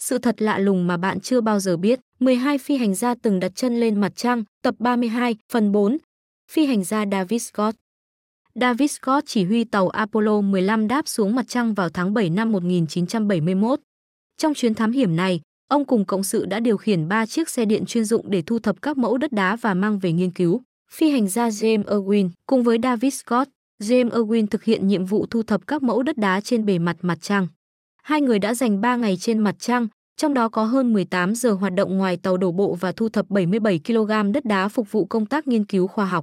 Sự thật lạ lùng mà bạn chưa bao giờ biết, 12 phi hành gia từng đặt chân lên mặt trăng, tập 32, phần 4. Phi hành gia David Scott David Scott chỉ huy tàu Apollo 15 đáp xuống mặt trăng vào tháng 7 năm 1971. Trong chuyến thám hiểm này, ông cùng cộng sự đã điều khiển 3 chiếc xe điện chuyên dụng để thu thập các mẫu đất đá và mang về nghiên cứu. Phi hành gia James Irwin cùng với David Scott, James Irwin thực hiện nhiệm vụ thu thập các mẫu đất đá trên bề mặt mặt trăng. Hai người đã dành 3 ngày trên mặt trăng, trong đó có hơn 18 giờ hoạt động ngoài tàu đổ bộ và thu thập 77 kg đất đá phục vụ công tác nghiên cứu khoa học.